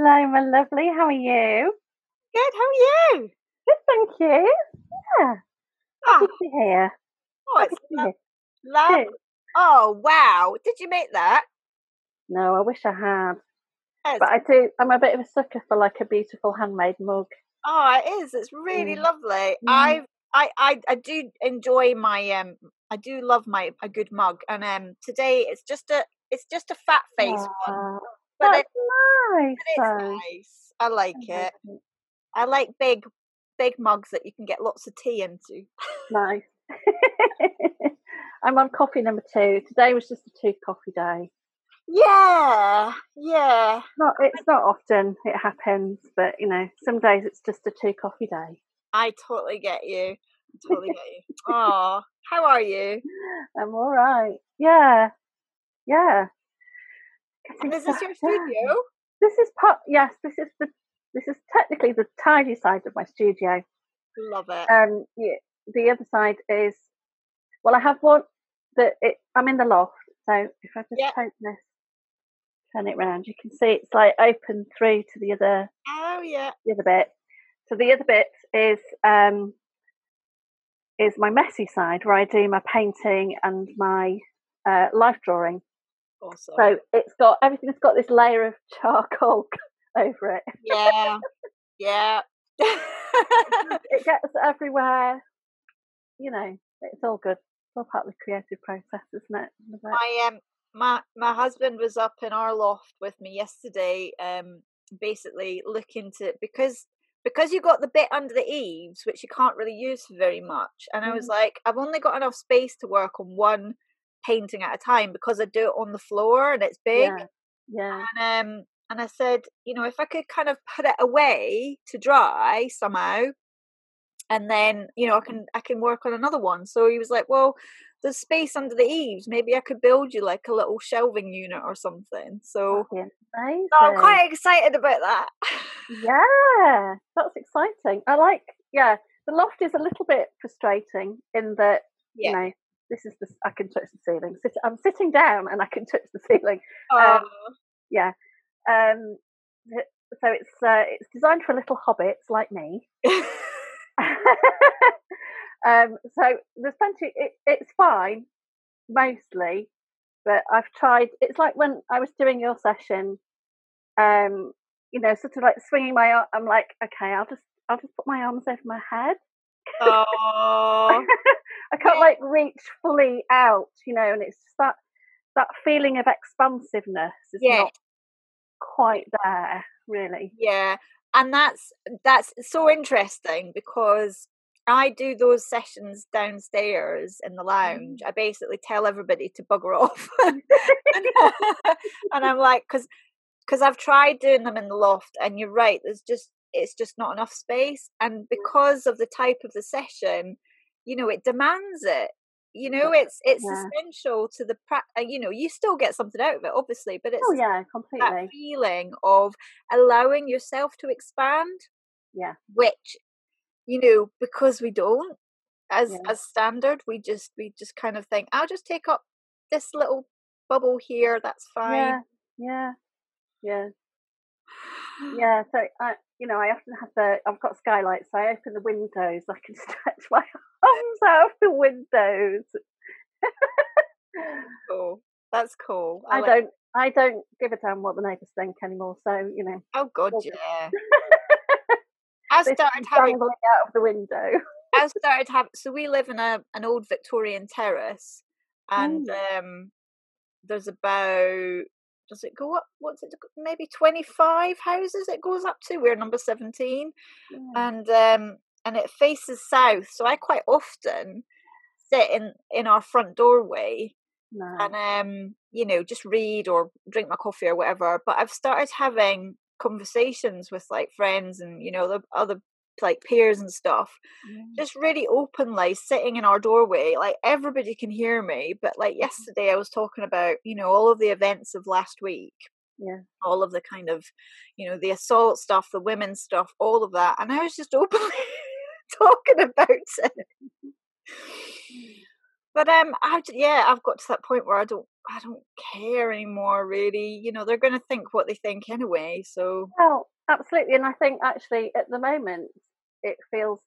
Hello, my lovely. How are you? Good. How are you? Good, thank you. Yeah. Happy Oh, to hear. oh Happy it's lo- love. Oh, wow. Did you make that? No, I wish I had. It's, But I do, I'm a bit of a sucker for like a beautiful handmade mug. oh, it is. It's really Mm. lovely. Mm. I, I, I, I do enjoy my um. I do love my a good mug, and um today it's just a it's just a fat face one, Aw, but, that's it, nice. but it's nice. I like it. I like big big mugs that you can get lots of tea into. Nice. I'm on coffee number two. Today was just a two coffee day. Yeah, yeah. Not, it's not often it happens, but you know, some days it's just a two coffee day. I totally get you. I totally get you. Oh, how are you? I'm all right. Yeah, yeah. Getting is this your studio? This is part. Yes, this is the. This is technically the tidy side of my studio. Love it. Um, yeah, the other side is. Well, I have one that it. I'm in the loft, so if I just Yeah. turn this, turn it round, you can see it's like open through to the other Oh yeah. the other bit. So the other bit is um is my messy side where I do my painting and my uh, life drawing. Awesome. So it's got everything's got this layer of charcoal over it. yeah. Yeah. It gets everywhere. You know, it's all good. It's all part of the creative process, isn't it? My um my my husband was up in our loft with me yesterday, um basically looking to because because you got the bit under the eaves which you can't really use for very much and I was Mhm. like I've only got enough space to work on one painting at a time because I do it on the floor and it's big Yeah, yeah, and um and I said, you know, if I could kind of put it away to dry somehow, and then you know I can I can work on another one. So he was like, well, there's space under the eaves. Maybe I could build you like a little shelving unit or something. So, that'd be amazing. so I'm quite excited about that. Yeah, that's exciting. I like. Yeah, the loft is a little bit frustrating in that Yeah. you know this is the I can touch the ceiling. Sit, I'm sitting down and I can touch the ceiling. Oh, Yeah. Um. So it's uh, it's designed for little hobbits like me. um. So there's plenty. It, it's fine mostly, but I've tried. It's like when I was doing your session. Um. You know, sort of like swinging my arm. I'm like, okay, I'll just I'll just put my arms over my head. oh, I can't like reach fully out, you know, and it's that that feeling of expansiveness is Yeah. not quite there, really. yeah, and that's that's so interesting because I do those sessions downstairs in the lounge. Mm. I basically tell everybody to bugger off, and, and I'm like, because because I've tried doing them in the loft, and you're right. There's just it's just not enough space, and mm. because of the type of the session, you know, it demands it. You know, it's it's Yeah. essential to the pra- uh, You know, you still get something out of it, obviously, but it's Oh yeah, that completely. feeling of allowing yourself to expand Yeah, which you know because we don't as Yeah. as standard we just we just kind of think i'll just take up this little bubble here that's fine yeah, yeah, yeah, yeah. So I, you know, I often have the. I've got skylights, so I open the windows. I can stretch my arms out of the windows. cool that's cool I don't. I don't give a damn what the neighbours think anymore. So you know, oh god yeah i started having out of the window. i started having so we live in a an old victorian terrace and Mm. um there's about does it go up what's it maybe 25 houses it goes up to we're number 17 Yeah. and um and it faces south so i quite often sit in in our front doorway No. and um you know just read or drink my coffee or whatever but i've started having conversations with like friends and you know the other like peers and stuff Yeah. just really openly sitting in our doorway like everybody can hear me but like yesterday i was talking about you know all of the events of last week Yeah. all of the kind of you know the assault stuff the women's stuff all of that and i was just openly talking about it But um, I yeah, I've got to that point where I don't I don't care anymore. Really, you know, they're going to think what they think anyway. So well, absolutely, and I think actually at the moment it feels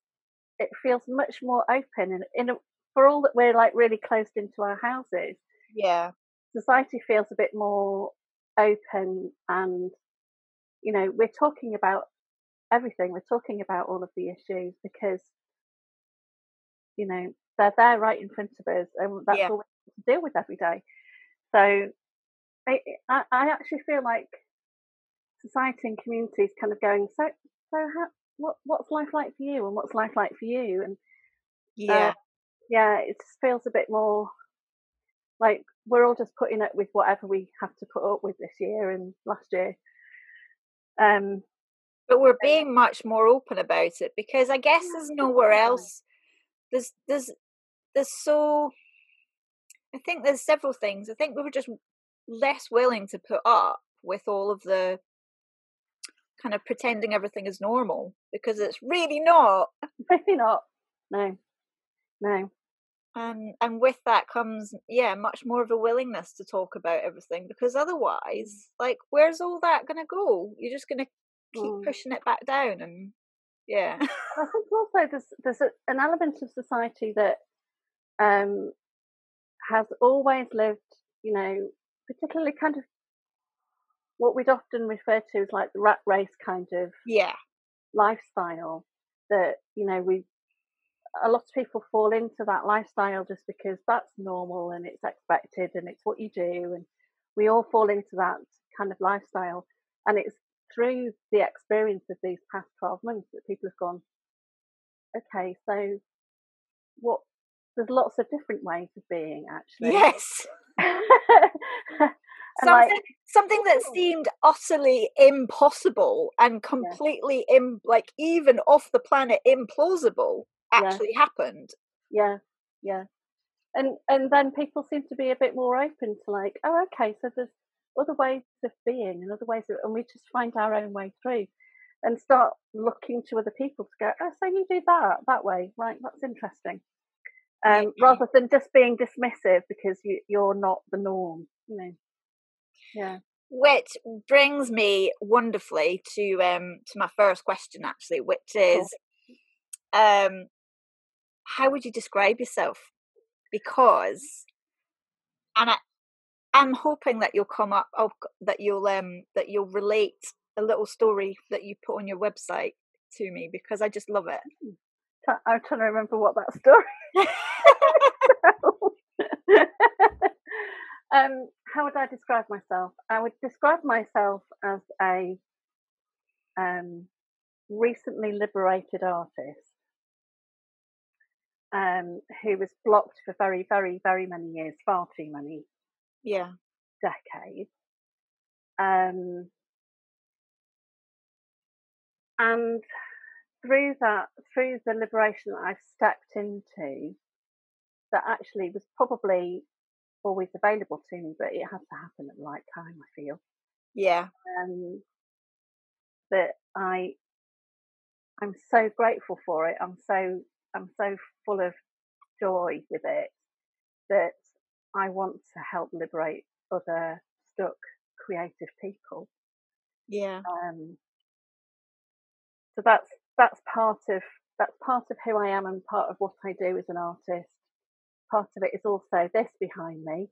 it feels much more open, and in a, for all that we're like really closed into our houses. Yeah, society feels a bit more open, and you know, we're talking about everything. We're talking about all of the issues because you know they're there right in front of us, and that's yeah. all we have to deal with every day. So I, I, actually feel like society and communities kind of going. So, so how, what, what's life like for you, and what's life like for you? And yeah, uh, yeah, it just feels a bit more like we're all just putting up with whatever we have to put up with this year and last year. Um, but we're being much more open about it because I guess there's nowhere else. There's there's there's so I think there's several things. I think we were just less willing to put up with all of the kind of pretending everything is normal because it's really not. Really not. No. No. And and with that comes yeah, much more of a willingness to talk about everything because otherwise, like where's all that gonna go? You're just gonna keep mm. pushing it back down and yeah. I think also there's there's a, an element of society that um, has always lived, you know, particularly kind of what we'd often refer to as like the rat race kind of yeah lifestyle that you know we a lot of people fall into that lifestyle just because that's normal and it's expected and it's what you do and we all fall into that kind of lifestyle and it's through the experience of these past 12 months that people have gone okay so what there's lots of different ways of being actually. Yes. Something, like, something that seemed utterly impossible and completely yeah. Im, like even off the planet implausible actually yeah. happened. Yeah. Yeah. And and then people seem to be a bit more open to like oh okay so there's other ways of being and other ways of, and we just find our own way through and start looking to other people to go oh so you do that that way right that's interesting um, rather than just being dismissive because you, you're not the norm. You know, yeah. Which brings me wonderfully to um to my first question actually, which is, um, how would you describe yourself? Because, and I, I'm hoping that you'll come up, oh, that you'll um that you'll relate a little story that you put on your website to me because I just love it. I'm trying to remember what that story. um, how would I describe myself? I would describe myself as a um, recently liberated artist um, who was blocked for very, very, very many years, far too many, yeah, decades. Um, and through that, through the liberation that I've stepped into, that actually was probably always available to me, but it had to happen at the right time. I feel. Yeah. Um, that I, I'm so grateful for it. I'm so, I'm so full of joy with it that I want to help liberate other stuck creative people. Yeah. Um, so that's that's part of that's part of who I am and part of what I do as an artist. Part of it is also this behind me,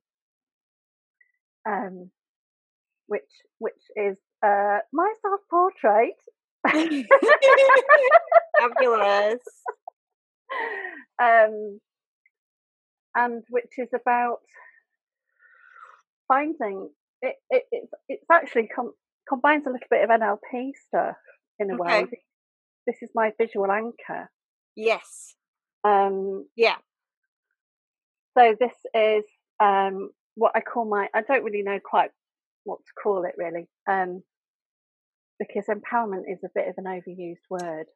um, which which is uh, my self portrait. Fabulous. um, and which is about finding it. it it's, it's actually com- combines a little bit of NLP stuff in a okay. way this is my visual anchor. Yes. Um, yeah. So this is um, what I call my. I don't really know quite what to call it really, um, because empowerment is a bit of an overused word.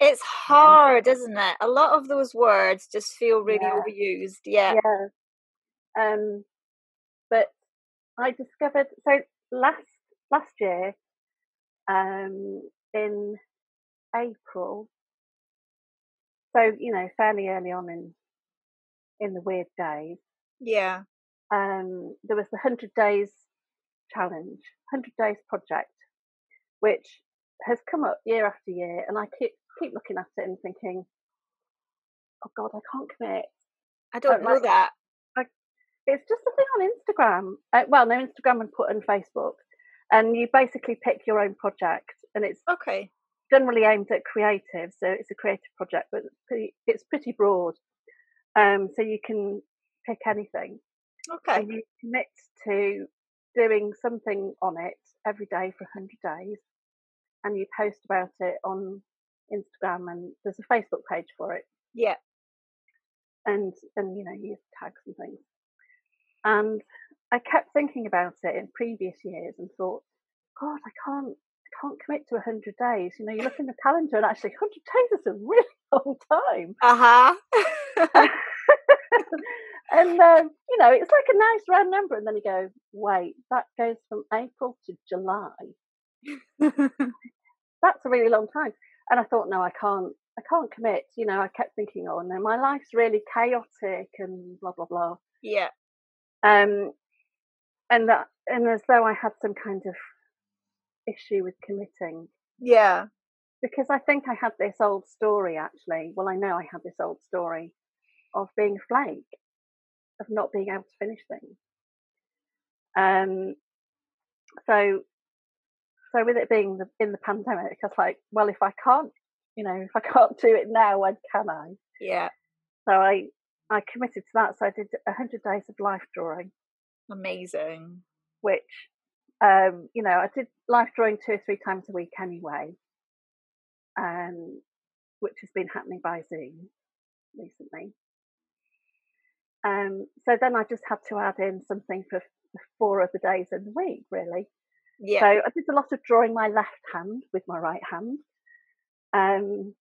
It's hard, isn't it? A lot of those words just feel really yeah. overused. Yeah. Yeah. Um, but I discovered so last last year, um, in April. So, you know, fairly early on in in the weird days. Yeah. Um, there was the hundred days challenge, hundred days project, which has come up year after year, and I keep keep looking at it and thinking, oh God, I can't commit. I don't know like- that. It's just a thing on Instagram. Uh, well, no, Instagram and put on Facebook, and you basically pick your own project, and it's Okay. generally aimed at creative. So it's a creative project, but it's pretty, it's pretty broad. Um, so you can pick anything, Okay. and you commit to doing something on it every day for 100 days, and you post about it on Instagram, and there's a Facebook page for it Yeah. and and you know you use tags and things. And I kept thinking about it in previous years and thought, God, I can't I can't commit to hundred days. You know, you look in the calendar and actually hundred days is a really long time. Uh huh. and um, you know, it's like a nice round number, and then you go, wait, that goes from April to July. That's a really long time. And I thought, no, I can't. I can't commit. You know, I kept thinking, oh no, my life's really chaotic and blah blah blah. yeah. um, and that, and as though I had some kind of issue with committing, Yeah. because I think I had this old story actually. Well, I know I had this old story of being a flake, of not being able to finish things. Um, so, so with it being the, in the pandemic, I was like, well, if I can't, you know, if I can't do it now, when can I? Yeah. So I, I committed to that. So I did a hundred days of life drawing. Amazing. which um, you know I did life drawing two or three times a week anyway, um, which has been happening by Zoom recently. Um, so then I just had to add in something for the four other days in the week, really. Yeah. So I did a lot of drawing my left hand with my right hand, um,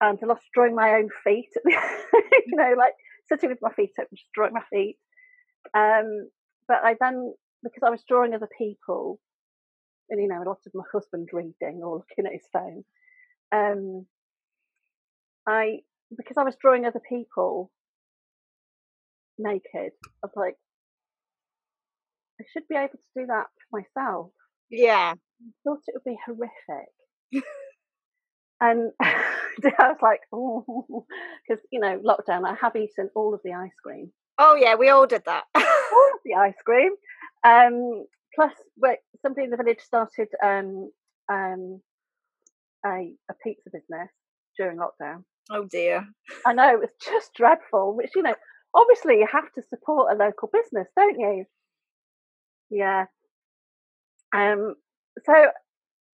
and a lot of drawing my own feet. you know, like sitting with my feet up, just drawing my feet. Um, but I then, because I was drawing other people, and you know, a lot of my husband reading or looking at his phone, um, I because I was drawing other people naked, I was like, I should be able to do that for myself. Yeah. I thought it would be horrific. and I was like, oh, because you know, lockdown. I have eaten all of the ice cream, Oh yeah, we all did that. all of the ice cream. Um, plus, somebody in the village started um, um, a a pizza business during lockdown. oh dear. I know it was just dreadful. Which you know, obviously, you have to support a local business, don't you? Yeah. Um. So,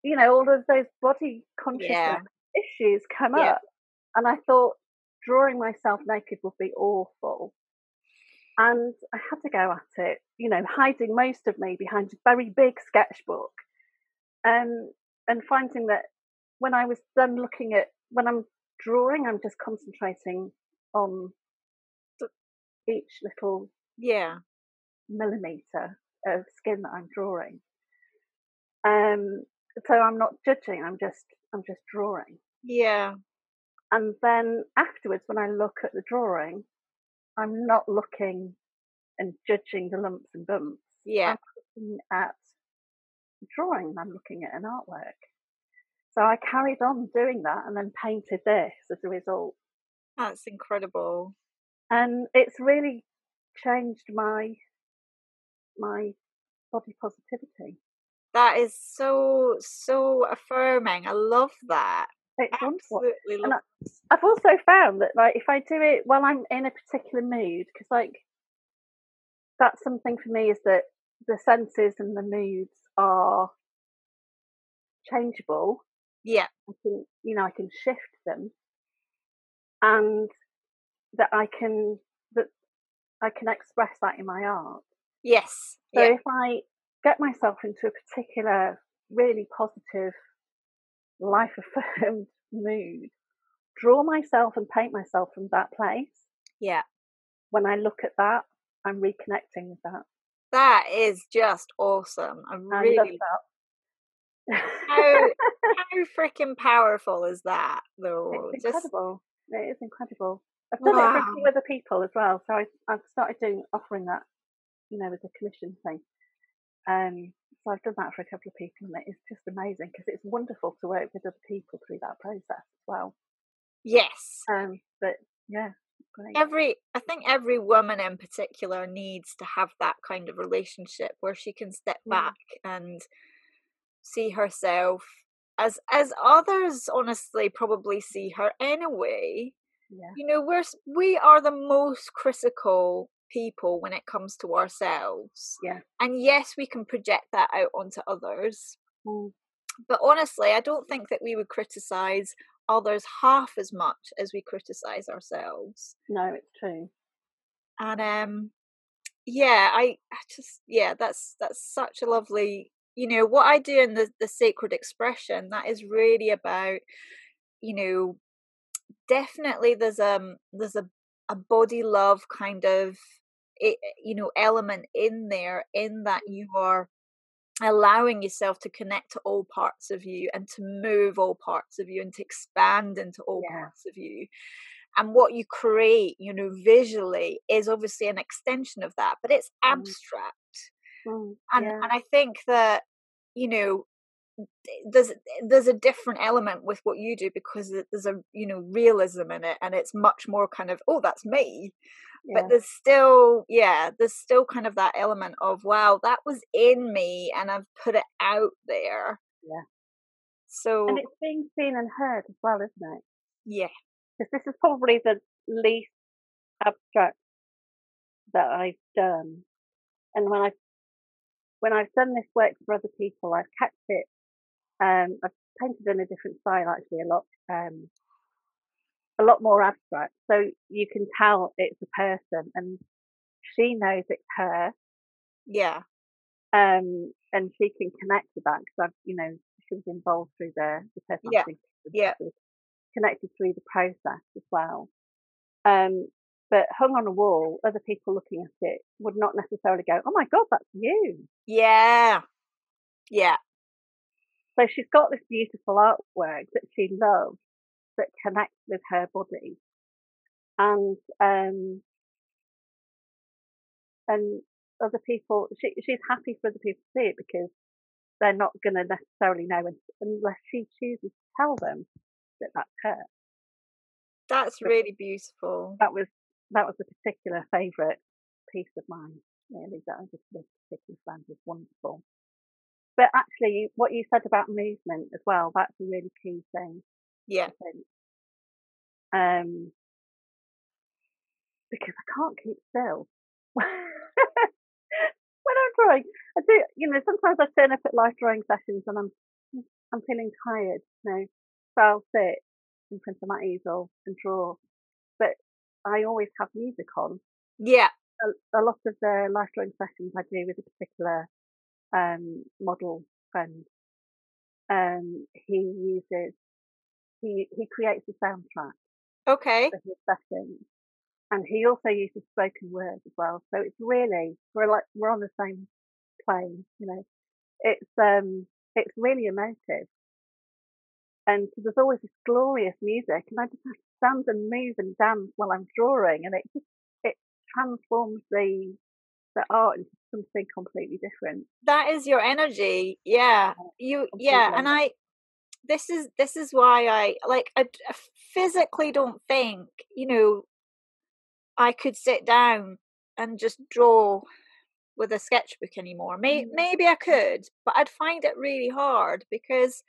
you know, all of those body consciousness Yeah. issues come Yeah. up, and I thought drawing myself naked would be awful. And I had to go at it, you know, hiding most of me behind a very big sketchbook, um, and finding that when I was done looking at when I'm drawing, I'm just concentrating on each little Yeah. millimeter of skin that I'm drawing. Um, so I'm not judging. I'm just I'm just drawing. Yeah. And then afterwards, when I look at the drawing, I'm not looking and judging the lumps and bumps. Yeah. I'm looking at the drawing. I'm looking at an artwork. So I carried on doing that and then painted this as a result. That's incredible. and it's really changed my my body positivity. That is so so affirming. I love that. It's wonderful. Absolutely And love. I've also found that like if I do it while I'm in a particular mood, because like that's something for me is that the senses and the moods are changeable. Yeah. I can you know I can shift them, and that I can that I can express that in my art. Yes. So Yeah. if I get myself into a particular really positive, life affirmed mood, draw myself and paint myself from that place. Yeah. When I look at that, I'm reconnecting with that. That is just awesome. I I love really that. how how freaking powerful is that though? it's Just incredible. It is incredible. I've done wow. it for a few other people as well. So I, I've started doing offering that, you know, as a commission thing. Um, so I've done that for a couple of people, and it is just amazing because it's wonderful to work with other people through that process as well. Yes. Um, but yeah, great. Every, I think every woman in particular needs to have that kind of relationship where she can step yeah. back and see herself as as others honestly probably see her anyway. Yeah. You know, we're we are the most critical people when it comes to ourselves. Yeah. And yes, we can project that out onto others. Mm. But honestly, I don't think that we would criticize others half as much as we criticize ourselves. No, it's true. And um yeah, I, I just yeah, that's that's such a lovely you know what I do in the the sacred expression that is really about you know definitely there's um there's a a body love kind of you know element in there in that you are allowing yourself to connect to all parts of you and to move all parts of you and to expand into all yeah. parts of you and what you create you know visually is obviously an extension of that but it's mm. abstract mm, and yeah. and i think that you know there's there's a different element with what you do because there's a you know realism in it and it's much more kind of oh that's me. Yeah. but there's still yeah there's still kind of that element of wow that was in me and i've put it out there. Yeah. So and it's being seen and heard as well isn't it? Yeah. Because this is probably the least abstract that i've done. And when i when i've done this work for other people i've kept it um, I've painted in a different style actually, a lot, um, a lot more abstract. So you can tell it's a person, and she knows it's her. Yeah. Um, and she can connect with that because I've, you know, she was involved through the the personality. Yeah. yeah. Connected through the process as well. Um, but hung on a wall, other people looking at it would not necessarily go, "Oh my god, that's you." Yeah. Yeah. So she's got this beautiful artwork that she loves that connects with her body. And um and other people she she's happy for other people to see it because they're not going to necessarily know unless she chooses to tell them that that's her. That's really beautiful. That was that was a particular favourite piece of mine, really. That was this particular band was wonderful. But actually, what you said about movement as well, that's a really key thing. Yeah. Um, because I can't keep still. when I'm drawing, I do, you know, sometimes I turn up at life drawing sessions and I'm, I'm feeling tired, you know, so I'll sit in front of my easel and draw. But I always have music on. Yeah. A, a lot of the life drawing sessions I do with a particular um, model friend, um, he uses he he creates a soundtrack. Okay. For his sessions, and he also uses spoken word as well. So it's really we're like we're on the same plane, you know. It's um it's really emotive, and so there's always this glorious music, and I just have to stand and move and dance while I'm drawing, and it just it transforms the the art into something completely different. That is your energy. Yeah. You yeah, and I this is this is why I like I, I physically don't think, you know, I could sit down and just draw with a sketchbook anymore. May, mm. maybe I could, but I'd find it really hard because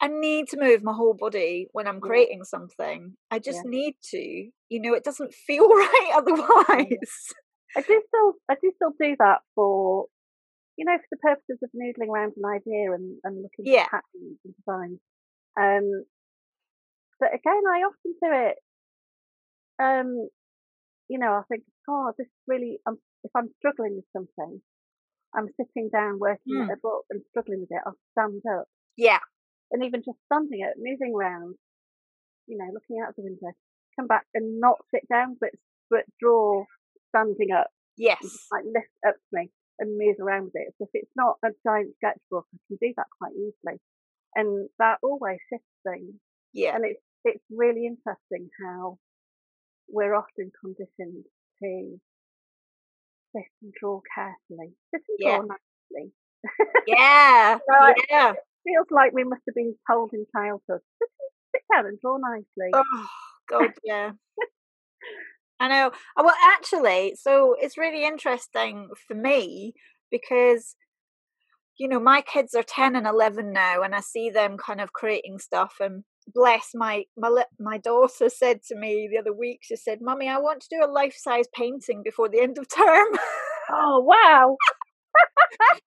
I need to move my whole body when I'm creating something. I just yeah. need to. You know, it doesn't feel right otherwise. I do still I do still do that for you know for the purposes of noodling around an idea and, and looking yeah. at patterns and designs. Um, but again, I often do it. Um, you know, I think, oh, this really. Um, if I'm struggling with something, I'm sitting down working mm. at a book and struggling with it. I'll stand up. Yeah. And even just standing up, moving around, you know, looking out the window, come back and not sit down, but but draw standing up. Yes. Like lift up to me and move around with it. So if it's not a giant sketchbook, I can do that quite easily. And that always shifts things. Yeah. And it's it's really interesting how we're often conditioned to sit and draw carefully, sit and Yeah. draw nicely. Yeah. Right. Yeah. Feels like we must have been told in childhood, sit down and draw nicely. Oh God, yeah. I know. Uh, Well, actually, so it's really interesting for me because you know my kids are 10 and 11 now and i see them kind of creating stuff and bless my my my daughter said to me the other week she said mummy i want to do a life size painting before the end of term Oh wow,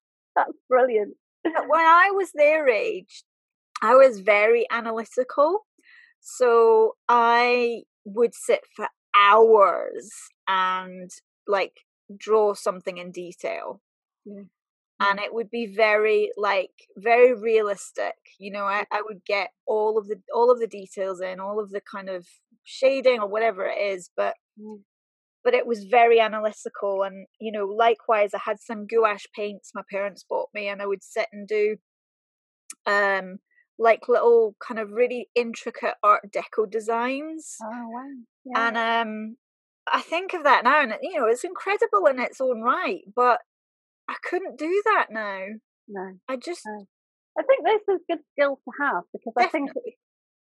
that's brilliant. but when i was their age i was very analytical so i would sit for hours and like draw something in detail Yeah. and it would be very like very realistic you know I, I would get all of the all of the details in all of the kind of shading or whatever it is but Mm. but it was very analytical and you know likewise i had some gouache paints my parents bought me and i would sit and do um like little kind of really intricate art deco designs Oh wow, yeah. and um i think of that now and you know it's incredible in its own right but i couldn't do that now no, i just No. I think this is good skill to have because I think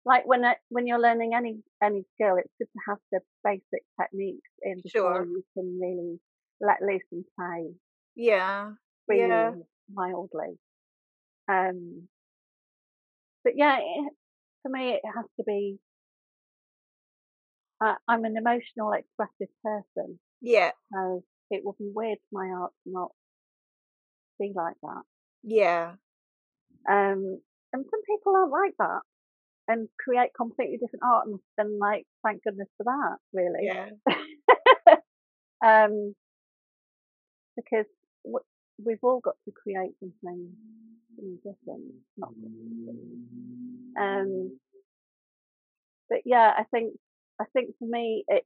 like when it, when you're learning any any skill, it's good to have the basic techniques in before Sure. you can really let loose and play yeah freely Yeah. mildly. Um, but yeah, it, for me, it has to be. Uh, I'm an emotional, expressive person, yeah so it would be weird for my art to not be like that. yeah Um, and some people aren't like that and create completely different art, and, and like, thank goodness for that, really. yeah um, because w- we've all got to create something, something different. Not um, but yeah, I think I think for me it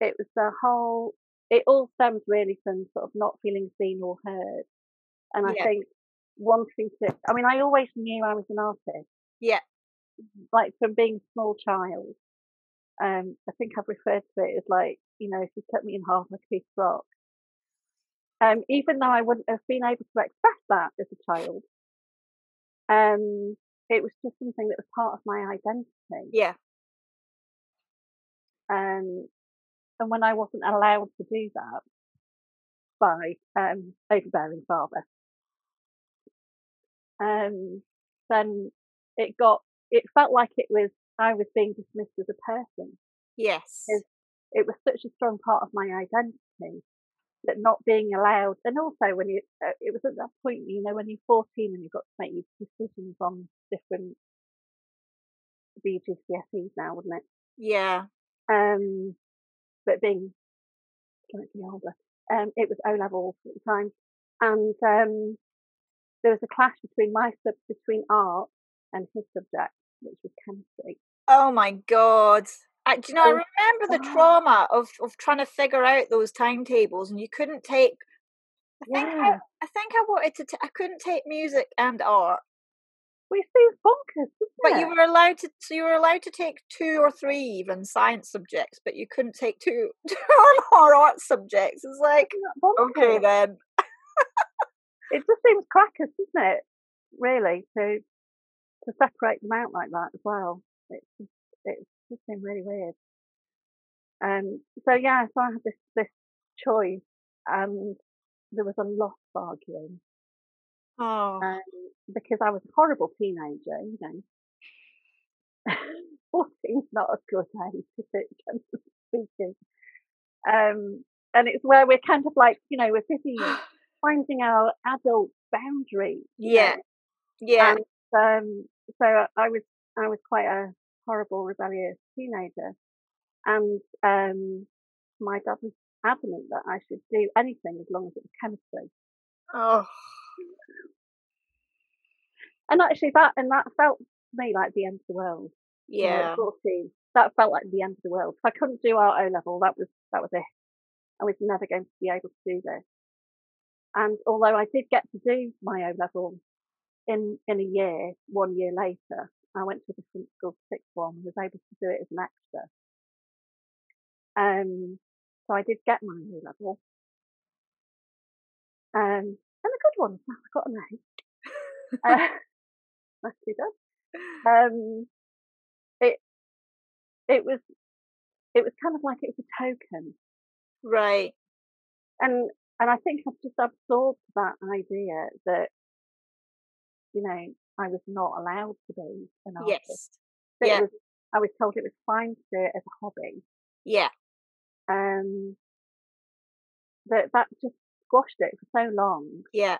it was the whole. It all stems really from sort of not feeling seen or heard, and I Yeah. think wanting to. I mean, I always knew I was an artist, yeah like from being a small child. Um, I think I've referred to it as like, you know, if you cut me in half a piece of rock. Um, even though I wouldn't have been able to express that as a child, um, it was just something that was part of my identity. yeah Um, and when I wasn't allowed to do that by um, overbearing father, um, then it got, it felt like it was, I was being dismissed as a person. yes It was such a strong part of my identity that not being allowed, and also when you, uh, it was at that point, you know, when you're 14 and you've got to make these decisions on different be GCSEs now, wouldn't it? yeah um, but being slightly older, um, it was O levels at the time, and um, there was a clash between my sub between art and his subject, which was chemistry. oh my god I, do you know i Oh, remember the trauma of of trying to figure out those timetables and you couldn't take i think I, Yeah, I think i wanted to t- i couldn't take music and art we see it's bonkers, But it? you were allowed to, so you were allowed to take two or three even science subjects, but you couldn't take two, two or more art subjects. It's like, okay then. It just seems crackers, doesn't it? Really, to to separate them out like that as well. It's just, it's just been really weird. Um. So yeah, so I had this this choice, and there was a lot of arguing. Oh, um, because I was a horrible teenager, you know. 14's not a good age, to it, generally speaking? Um, and it's where we're kind of like, you know, we're busy finding our adult boundaries. you know, yeah, yeah, And um, so I was, I was quite a horrible, rebellious teenager. And um, my dad was adamant that I should do anything as long as it was chemistry. oh, And actually, that and that felt to me like the end of the world. yeah, 14, that felt like the end of the world. If I couldn't do our O level, that was that was it. I was never going to be able to do this. And although I did get to do my O level in in a year, one year later, I went to a different school, sixth form, and was able to do it as an extra. Um, so I did get my A level, um, and a good one. I got an A. uh, nicely done. Um, it it was it was kind of like it was a token, right? And and I think I've just absorbed that idea that you know I was not allowed to be an artist. Yes. That yeah. Was, I was told it was fine to do it as a hobby. Yeah. Um. That that just squashed it for so long. Yeah.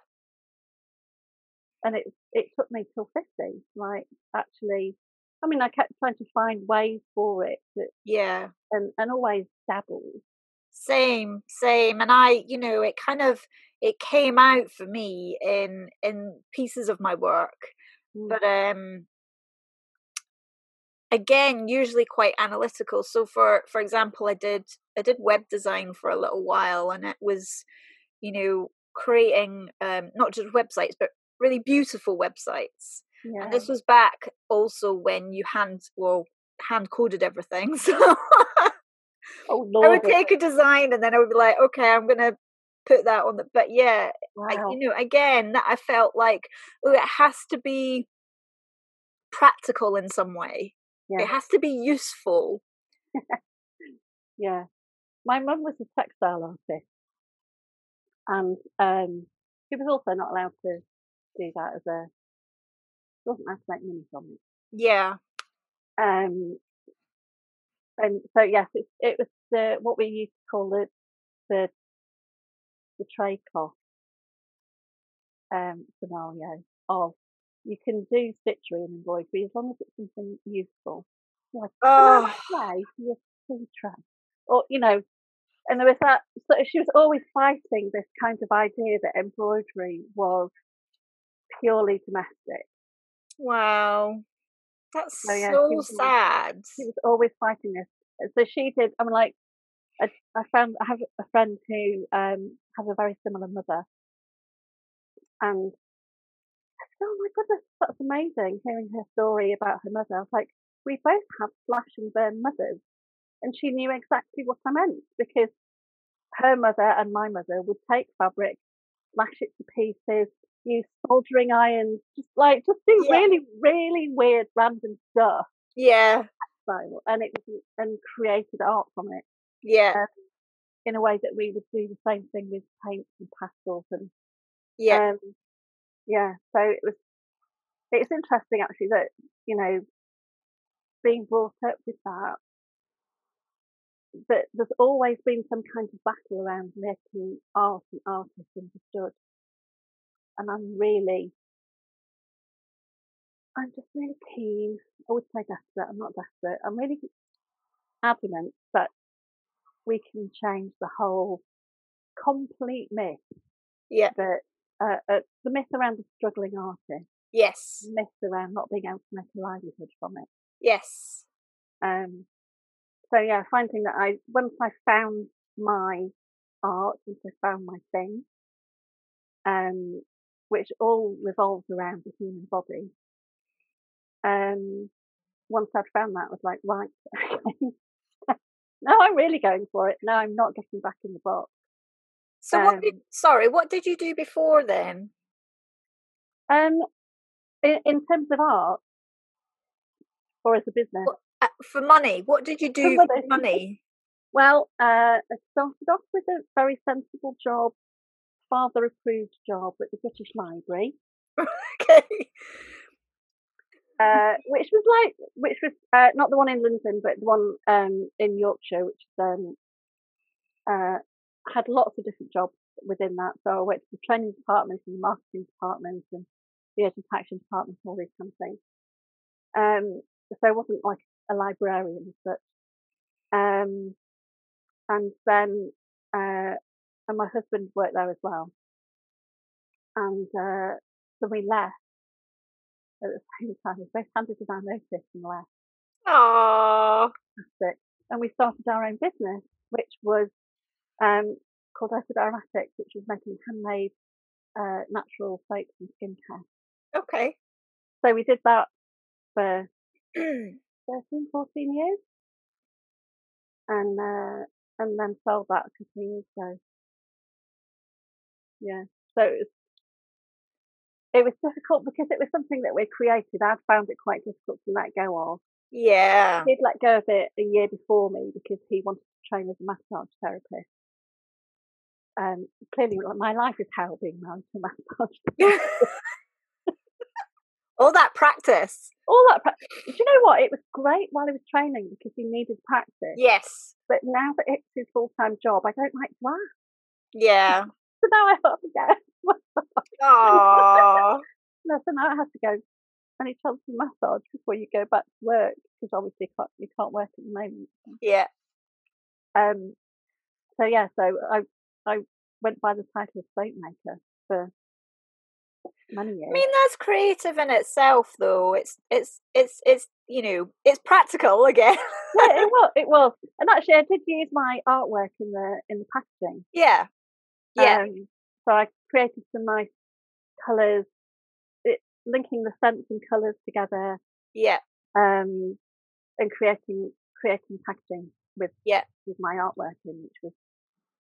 And it it took me till fifty. Like actually, I mean, I kept trying to find ways for it. That, yeah. And and always dabbled. Same, same. And I, you know, it kind of it came out for me in in pieces of my work mm. but um again usually quite analytical so for for example i did i did web design for a little while and it was you know creating um not just websites but really beautiful websites yeah. and this was back also when you hand well hand coded everything so oh, i would take a design and then i would be like okay i'm gonna put that on the but yeah wow. I, you know again that i felt like oh it has to be practical in some way. Yeah. it has to be useful. Yeah. My mum was a textile artist. And um she was also not allowed to do that as a she wasn't allowed to make money from it. Yeah. Um and so yes it, it was the what we used to call the the the trade cloth um, scenario of you can do stitchery and embroidery as long as it's something useful. Like, oh. try your try. Or, you know, and there was that, so she was always fighting this kind of idea that embroidery was purely domestic. Wow. That's so, yeah, so she sad. She was always fighting this. So she did, I'm like, I, I found I have a friend who um, has a very similar mother, and I said, "Oh my goodness, that's amazing!" Hearing her story about her mother, I was like, "We both have slash and burn mothers," and she knew exactly what I meant because her mother and my mother would take fabric, slash it to pieces, use soldering irons, just like just do yeah. really, really weird, random stuff. Yeah. And it was and created art from it. Yeah. Um, in a way that we would do the same thing with paints and pastels and yeah, um, yeah. So it was. It's interesting actually that you know being brought up with that that there's always been some kind of battle around making art and artists understood. And I'm really, I'm just really keen. I would say desperate. I'm not desperate. I'm really adamant that we can change the whole complete myth. Yeah. That uh, uh, the myth around the struggling artist. Yes. The myth around not being able to make a livelihood from it. Yes. Um. So yeah, finding that I once I found my art, once I found my thing, um, which all revolves around the human body. Um, once I'd found that, I was like, right, no, I'm really going for it. No, I'm not getting back in the box. So, um, what did, sorry, what did you do before then? Um, in, in terms of art, or as a business, well, uh, for money, what did you do for, for money? Well, uh, I started off with a very sensible job, father approved job at the British Library. okay uh, which was like, which was uh, not the one in London, but the one um, in Yorkshire, which um, uh, had lots of different jobs within that. So I went to the training department and the marketing department and the education action department, all these kind of things. Um, so I wasn't like a librarian such. Um, and then, uh, and my husband worked there as well. And uh, so we left at the same time. We both handed us our notice and left. Aww. And we started our own business, which was um, called Acid Aromatics, which was making handmade uh, natural soaps and skincare. Okay. So we did that for 13, 14 years, and uh, and then sold that a couple of years ago. Yeah, so it was it was difficult because it was something that we created. I'd found it quite difficult to let go of. Yeah. He'd let go of it a year before me because he wanted to train as a massage therapist. Um, clearly, my life is hell being married to a massage. All that practice. All that. Pra- Do you know what? It was great while he was training because he needed practice. Yes. But now that it's his full time job, I don't like that. Yeah. So now I have to go. Aww. no, so now I have to go. Any chance of massage before you go back to work because obviously you can't, you can't work at the moment. Yeah. Um. So yeah, so I I went by the title of soap maker for many years. I mean, that's creative in itself, though. It's it's it's it's you know it's practical again. yeah, it was. It was. And actually, I did use my artwork in the in the packaging. yeah. Yeah. Um, so I created some nice colours, it, linking the scents and colours together, yeah. um, and creating creating packaging with Yeah. with my artwork in, which was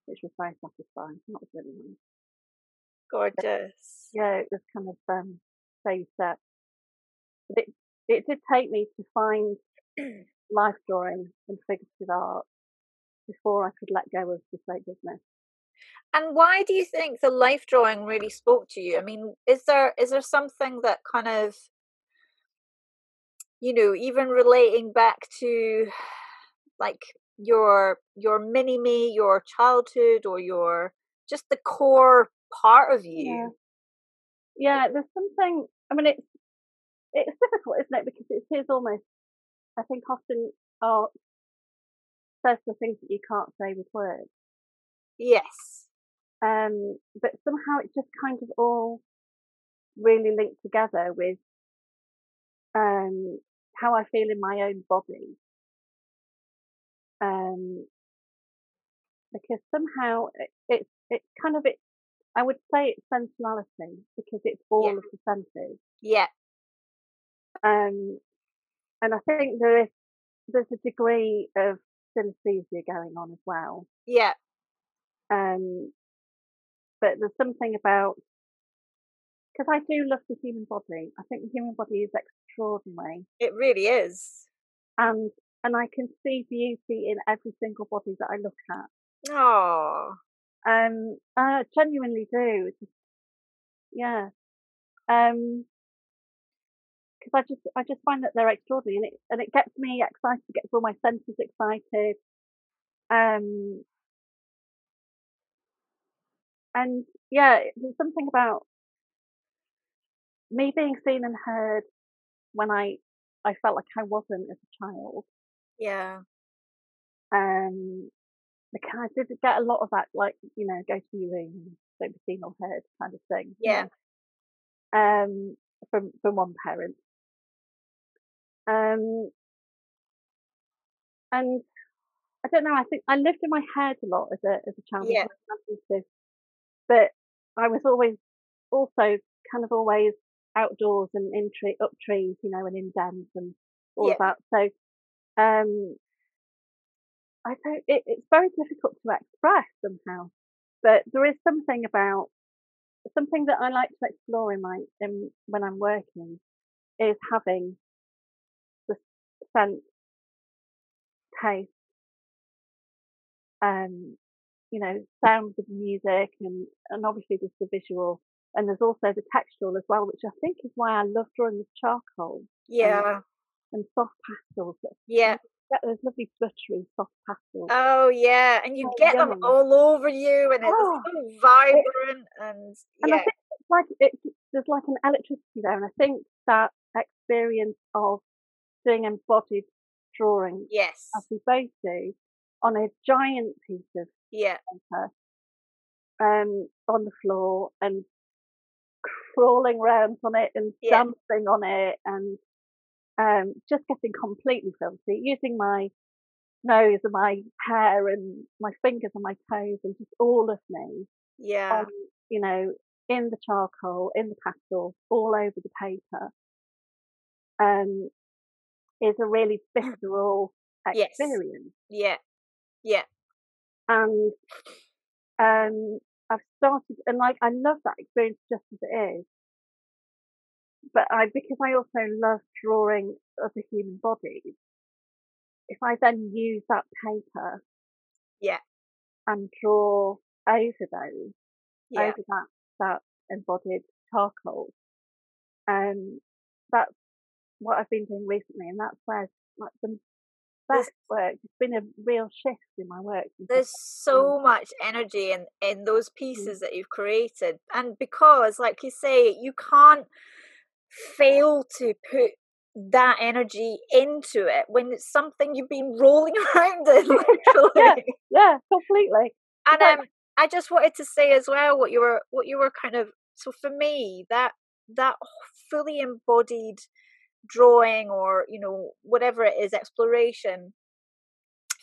which was very satisfying. That was really nice. Gorgeous. Yeah, it was kind of um, phase set. But it it did take me to find life drawing and figurative art before I could let go of the soap business. And why do you think the life drawing really spoke to you? I mean, is there is there something that kind of you know, even relating back to like your your mini me, your childhood or your just the core part of you? Yeah, there's something. I mean, it's it's difficult, isn't it? Because it is almost. I think often art says the things that you can't say with words. Yes. Um, but somehow it just kind of all really linked together with um how I feel in my own body. Um, because somehow it, it's it's kind of it. I would say it's sensuality because it's all Yeah. of the senses. Yeah. Um, and I think there is there's a degree of synesthesia going on as well. Yeah. Um, but there's something about because I do love the human body. I think the human body is extraordinary, It really is. and and I can see beauty in every single body that I look at. Oh. Um, I genuinely do. Just, yeah. Um, because I just I just find that they're extraordinary, and it and it gets me excited, it gets all my senses excited. Um, and yeah, there's something about me being seen and heard when I I felt like I wasn't as a child. Yeah. Um, like I did get a lot of that, like you know, go to your room, don't be seen or heard, kind of thing. Yeah. Um, from from one parent. Um, and I don't know. I think I lived in my head a lot as a as a child. Yeah. As well, imaginative. But I was always also kind of always outdoors and in tree up trees, you know, and in dens and all of that. So, um, I don't. It, it's very difficult to express somehow, but there is something about something that I like to explore in my in when I'm working is having the sense, taste, um, you know, sounds of music, and and obviously there's the visual, and there's also the textural as well, which I think is why I love drawing with charcoal Yeah. and soft pastels. Yeah. Yeah, There's lovely buttery soft pastels. Oh yeah, and you Oh, get them all over you, and it's Oh, so vibrant, and and I yeah, think it's like it, there's like an electricity there, and I think that experience of doing embodied drawing, yes, as we both do, on a giant piece of yeah, paper, um, on the floor and crawling around on it and Yeah. dancing on it and um, just getting completely filthy, using my nose and my hair and my fingers and my toes and just all of me yeah, on, you know, in the charcoal, in the pastel, all over the paper. Um, is a really visceral Yes. experience. Yeah. Yeah. And um, I've started, and like I love that experience just as it is. But I, because I also love drawing other human bodies, if I then use that paper, Yeah. and draw over those, Yeah. over that that embodied charcoal, um, that's what I've been doing recently, and that's where like the There's- best work. It's been a real shift in my work. There's so much energy in in those pieces that you've created, and because, like you say, you can't fail to put that energy into it when it's something you've been rolling around in, literally. yeah, completely. And um, I just wanted to say as well what you were what you were kind of so for me that that fully embodied drawing or you know whatever it is exploration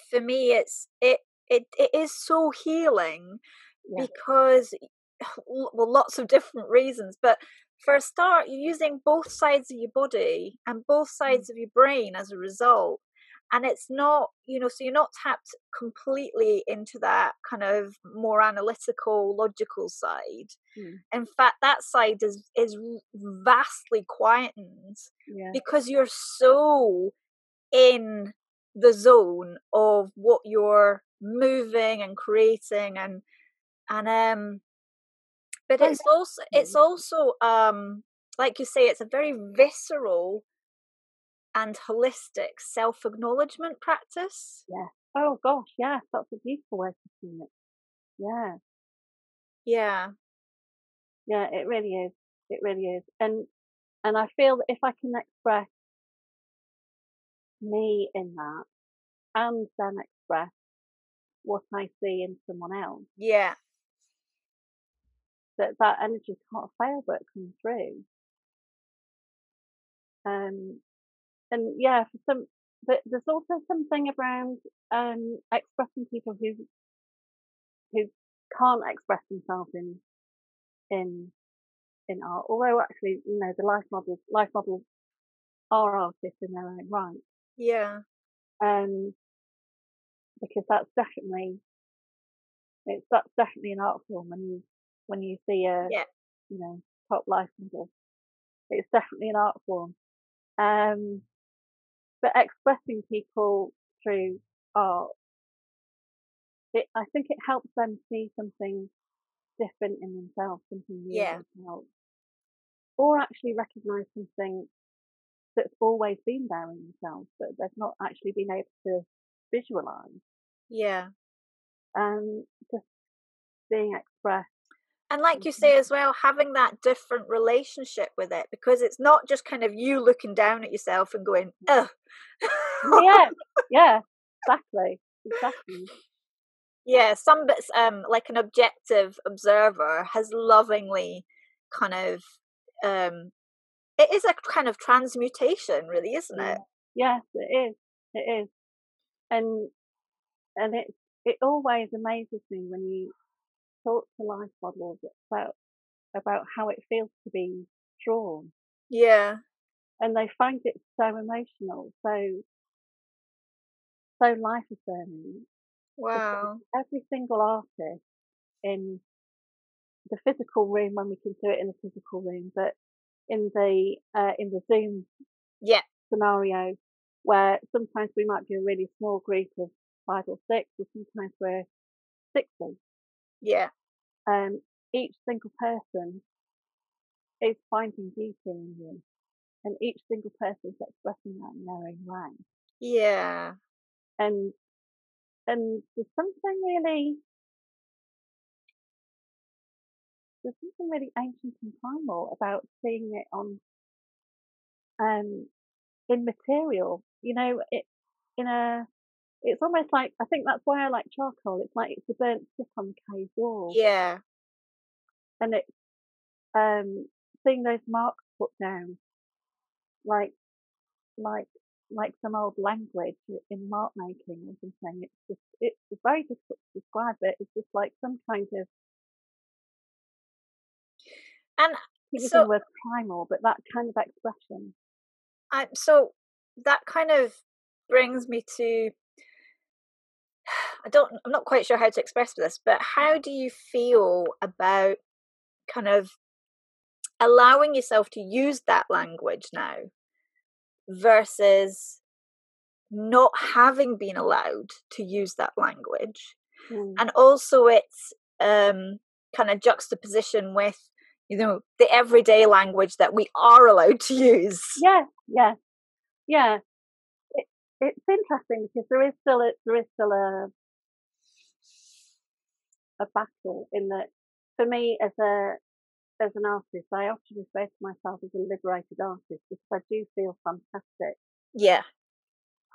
for me it's it it, it is so healing Yeah. because well lots of different reasons but for a start you're using both sides of your body and both mm. sides of your brain as a result and it's not you know so you're not tapped completely into that kind of more analytical logical side. Mm. in fact that side is is vastly quietened Yeah, because you're so in the zone of what you're moving and creating and and um but it's also it's also um like you say it's a very visceral and holistic self-acknowledgement practice Yeah. Oh gosh, yes, that's a beautiful way to see it. Yeah, yeah yeah, it really is. It really is. And and I feel that if I can express me in that and then express what I see in someone else, yeah that that energy can't fail but come through. Um, and yeah, for some, but there's also something around um expressing people who who can't express themselves in in in art. Although actually, you know, the life models life models are artists in their own right. yeah Um, because that's definitely it's that's definitely an art form when you when you see a Yeah. you know top life model. It's definitely an art form. Um, but expressing people through art, it I think it helps them see something different in themselves, something new Yeah. in themselves, or actually recognise something that's always been there in themselves, but they've not actually been able to visualise. yeah Um, just being expressed. And like you Mhm. say as well having that different relationship with it because it's not just kind of you looking down at yourself and going ugh Yeah, yeah, exactly, exactly. yeah some bits um like an objective observer has lovingly kind of um it is a kind of transmutation really isn't it Yes, it is. It is. And and it it always amazes me when you talk to life models about about how it feels to be drawn, yeah and they find it so emotional, so so life affirming. wow Every single artist in the physical room, when we can do it in the physical room, but in the uh, in the Zoom yeah scenario where sometimes we might be a really small group of five or six, or sometimes we're 60. Yeah Um, each single person is finding beauty in you, and each single person is expressing that in their own way. yeah And and there's something really there's something really ancient and primal about seeing it on um in material. You know, it in a it's almost like I think that's why I like charcoal. It's like it's a burnt stick on the cave wall, yeah and it's um seeing those marks put down, like like like some old language in mark making or something. It's just it's very difficult to describe it. It's just like some kind of and so the word primal, but that kind of expression. I, so that kind of brings me to I don't I'm not quite sure how to express this, but how do you feel about kind of allowing yourself to use that language now versus not having been allowed to use that language? Mm. and also its um, kind of juxtaposition with you know the everyday language that we are allowed to use. Yeah yeah yeah. It, it's interesting because there is still a there is still a a battle in that for me as a as an artist i often refer to myself as a liberated artist because i do feel fantastic yeah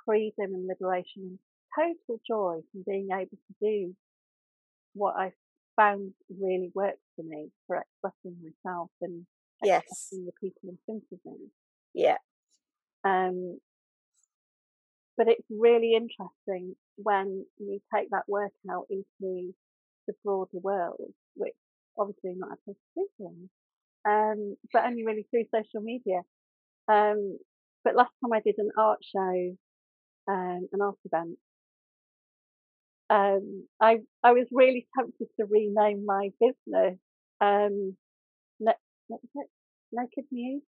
freedom and liberation and total joy from being able to do what I found really works for me for expressing myself and yes. expressing the people in front of me. Yeah. Um, but it's really interesting when you take that work out into the broader world, which obviously not able to um, but only really through social media. Um, but last time I did an art show, um, an art event, um, I I was really tempted to rename my business. Um, ne- what was it? Naked Nudes.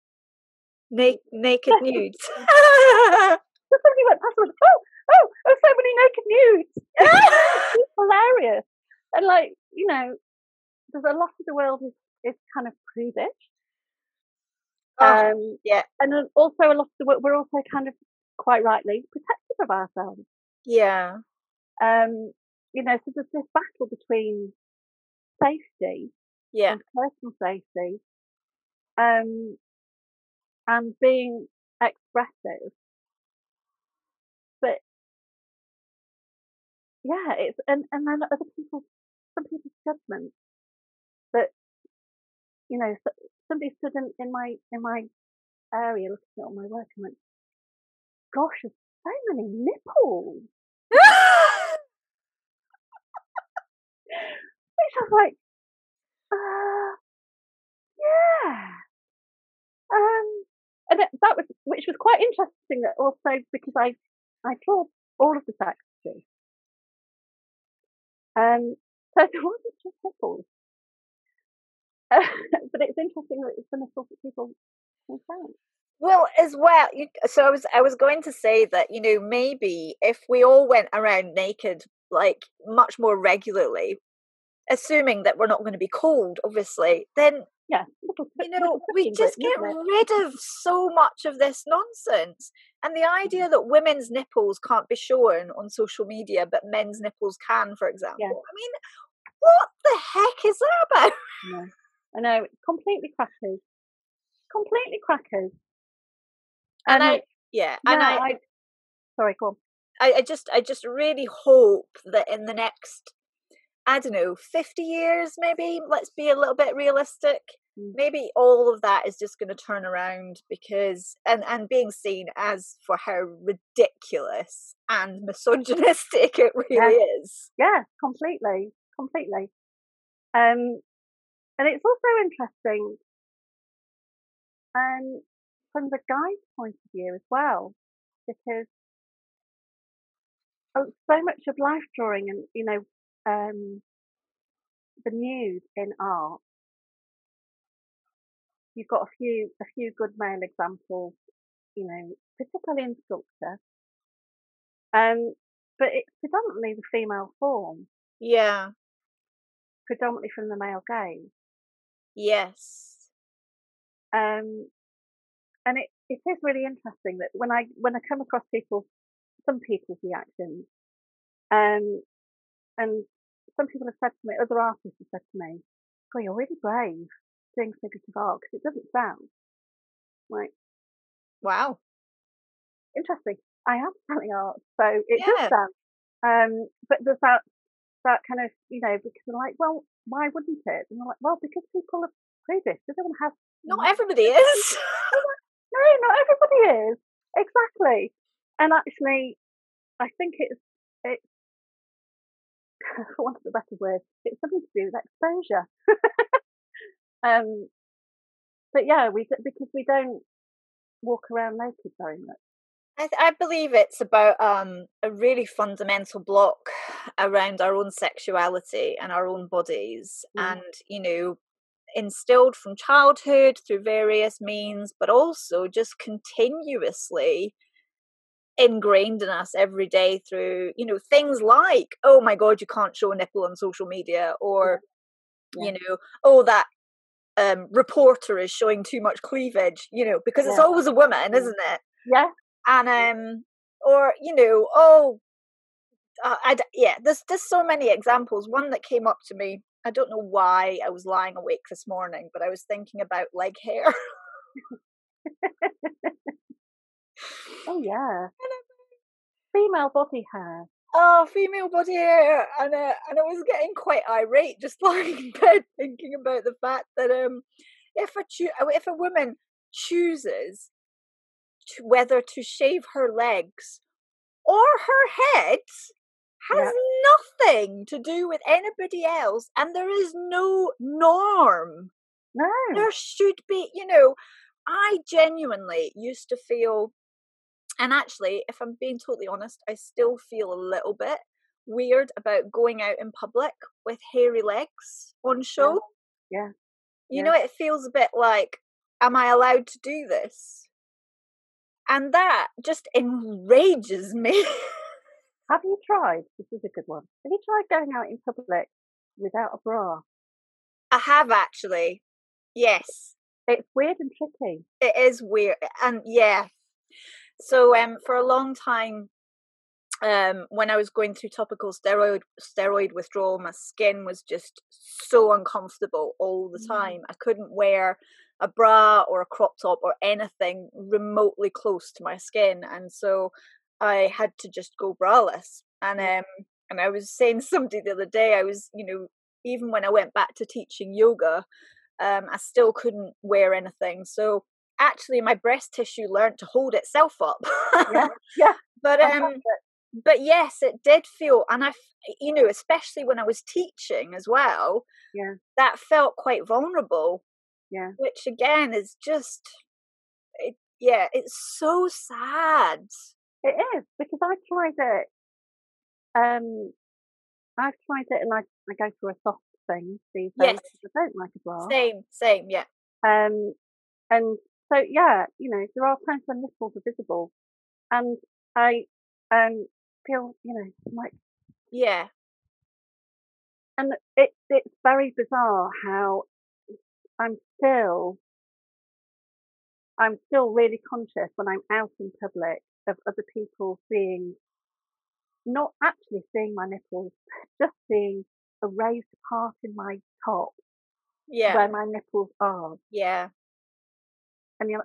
Na- naked nudes. somebody went past and oh, oh, oh, so many naked nudes. it's hilarious. And like, you know, there's a lot of the world is, is kind of prudish. Oh, um, yeah. And also a lot of the world, we're also kind of quite rightly protective of ourselves. Yeah. Um, you know, so there's this battle between safety, yeah, and personal safety, um, and being expressive. But yeah, it's and and then other people, some people's judgment that you know somebody stood in, in my in my area looking at all my work and went, "Gosh, there's so many nipples." Which I was like, uh, yeah. Um, and that was, which was quite interesting that also because I, I draw all of the textures. Um, so it wasn't just. Uh, but it's interesting that nipples that people can count. Well, as well, you, so I was I was going to say that you know maybe if we all went around naked like much more regularly, assuming that we're not going to be cold, obviously, then yeah, you know we just get rid of so much of this nonsense. And the idea mm-hmm. that women's nipples can't be shown on social media, but men's nipples can, for example. Yeah. I mean, what the heck is that about? Yeah. I know, completely crackers. Completely crackers. And, and I, yeah, yeah, and I, I sorry, go on. I, I just, I just really hope that in the next, I don't know, fifty years, maybe. Let's be a little bit realistic. Mm. Maybe all of that is just going to turn around because, and and being seen as for how ridiculous and misogynistic it really yeah. is. Yeah, completely, completely. Um, and it's also interesting. Um, from the guy's point of view as well, because oh, so much of life drawing and you know um, the nude in art, you've got a few a few good male examples, you know, particularly in sculpture. Um, but it's predominantly the female form. Yeah. Predominantly from the male gaze. Yes. Um, and it, it is really interesting that when I when I come across people, some people's reactions, um, and some people have said to me, other artists have said to me, "God, you're really brave doing figurative art because it doesn't sound like." Wow. Interesting. I am selling art, so it yeah. does sound. Um, but there's that that kind of you know because they're like, well, why wouldn't it? And they're like, well, because people are prudish. They don't have. Not everybody is. No, not everybody is. Exactly. And actually, I think it's, it's, for want of a better word, it's something to do with exposure. um, but yeah, we because we don't walk around naked very much. I, th- I believe it's about um, a really fundamental block around our own sexuality and our own bodies, mm. and you know, instilled from childhood through various means, but also just continuously ingrained in us every day through you know things like oh my god you can't show a nipple on social media or yeah. you know oh that um reporter is showing too much cleavage you know because yeah. it's always a woman isn't it? Yeah. And um or you know oh uh, I, yeah there's there's so many examples. One that came up to me i don't know why i was lying awake this morning but i was thinking about leg hair oh yeah. Female body hair. Oh female body hair and uh, and i was getting quite irate just lying in bed thinking about the fact that um if a cho- if a woman chooses to whether to shave her legs or her head has yeah. nothing to do with anybody else and there is no norm. No. There should be you know i genuinely used to feel and actually if i'm being totally honest i still feel a little bit weird about going out in public with hairy legs on show yeah, yeah. you yeah. know it feels a bit like am i allowed to do this and that just enrages me. Have you tried? This is a good one. Have you tried going out in public without a bra? I have actually. Yes. It's weird and tricky. It is weird. And yeah. So um for a long time um when I was going through topical steroid steroid withdrawal, my skin was just so uncomfortable all the mm. time. I couldn't wear a bra or a crop top or anything remotely close to my skin and so i had to just go braless and mm. um and i was saying to somebody the other day i was you know even when i went back to teaching yoga um i still couldn't wear anything so actually my breast tissue learned to hold itself up. Yeah yeah. But um but yes it did feel and i you know especially when i was teaching as well yeah. that felt quite vulnerable yeah. which again is just it, yeah it's so sad. It is because i tried it um i've tried it and i, I go for a soft thing these days yes. i don't like a bra same same yeah. Um and so yeah you know there are times when nipples are visible and i um feel you know like yeah and it it's very bizarre how I'm still I'm still really conscious when I'm out in public of other people seeing not actually seeing my nipples, just seeing a raised part in my top yeah. where my nipples are. Yeah. And you know,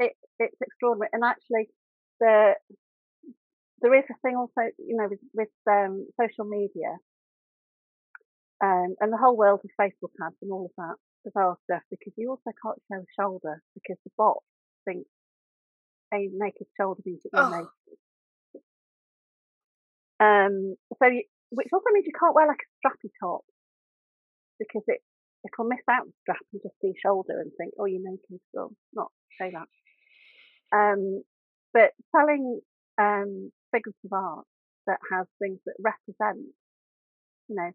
it it's extraordinary. And actually the there is a thing also, you know, with, with um, social media um, and the whole world of Facebook ads and all of that bizarre stuff because you also can't show a shoulder because the bot thinks a naked shoulder means that you're oh. naked. Um, so you, which also means you can't wear like a strappy top because it it'll miss out the strap and just see shoulder and think, oh, you're naked. So not say that. Um, but selling um, figurative art that has things that represent, you know,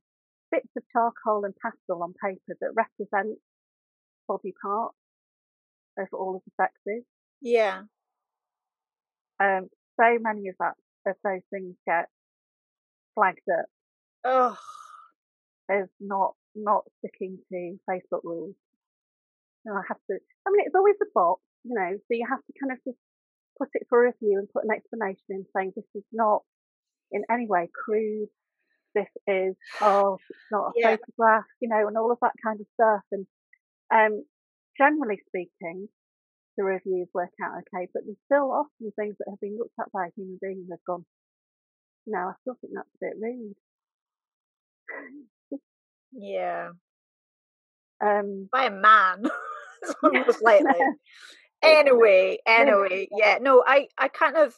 bits of charcoal and pastel on paper that represent body parts of all of the sexes. Yeah. Um, so many of that of those things get flagged up. Oh. As not not sticking to Facebook rules. And I have to I mean it's always a bot, you know, so you have to kind of just put it for review and put an explanation in saying this is not in any way crude, this is, oh, it's not a yeah. photograph, you know, and all of that kind of stuff. And um, generally speaking, the reviews work out okay, but there's still often things that have been looked at by a human being and have gone, no, I still think that's a bit rude. yeah. Um, by a man, most likely. anyway, anyway, yeah, no, I, I kind of,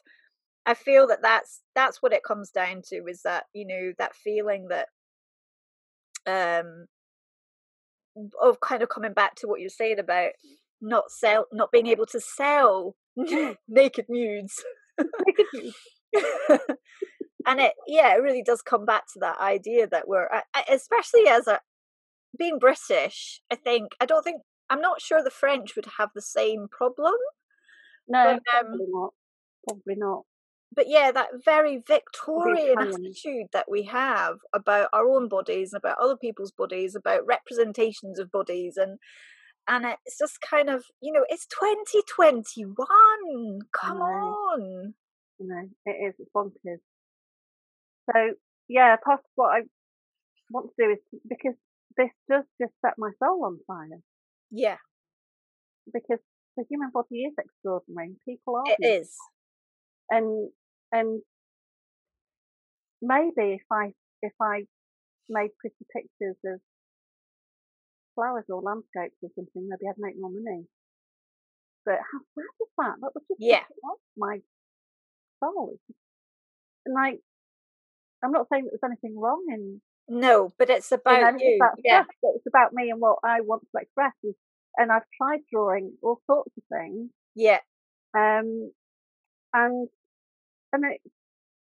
I feel that that's that's what it comes down to is that you know that feeling that um of kind of coming back to what you're saying about not sell not being able to sell naked nudes and it yeah it really does come back to that idea that we're especially as a being british i think i don't think i'm not sure the french would have the same problem no but, um, probably not probably not. but yeah that very victorian attitude that we have about our own bodies and about other people's bodies about representations of bodies and and it's just kind of you know it's 2021 come on! You know it is it's bonkers so yeah, part of what I want to do is because this does just set my soul on fire. Yeah. Because the human body is extraordinary. People are. It is. And and maybe if I if I made pretty pictures of flowers or landscapes or something, maybe I'd make more money. But how sad is that? That was just yeah. my soul. And like I'm not saying that there's anything wrong in. No, but it's about you. About yeah. Stuff, it's about me and what I want to express. Is, And I've tried drawing all sorts of things. Yeah. Um, and and it,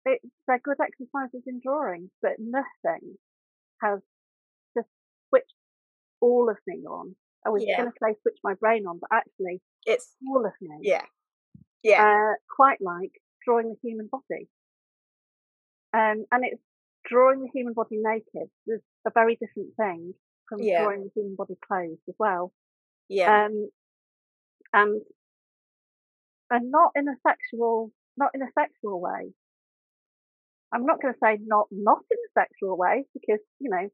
it they're good exercises in drawing, but nothing has just switched all of me on. I was yeah. going to say switch my brain on, but actually, it's all of me. Yeah. Yeah. Uh, quite like drawing the human body. Um, and it's drawing the human body naked is a very different thing from yeah. drawing the human body clothed as well. Yeah. Um, and and not in a sexual, not in a sexual way. I'm not going to say not not in a sexual way because you know.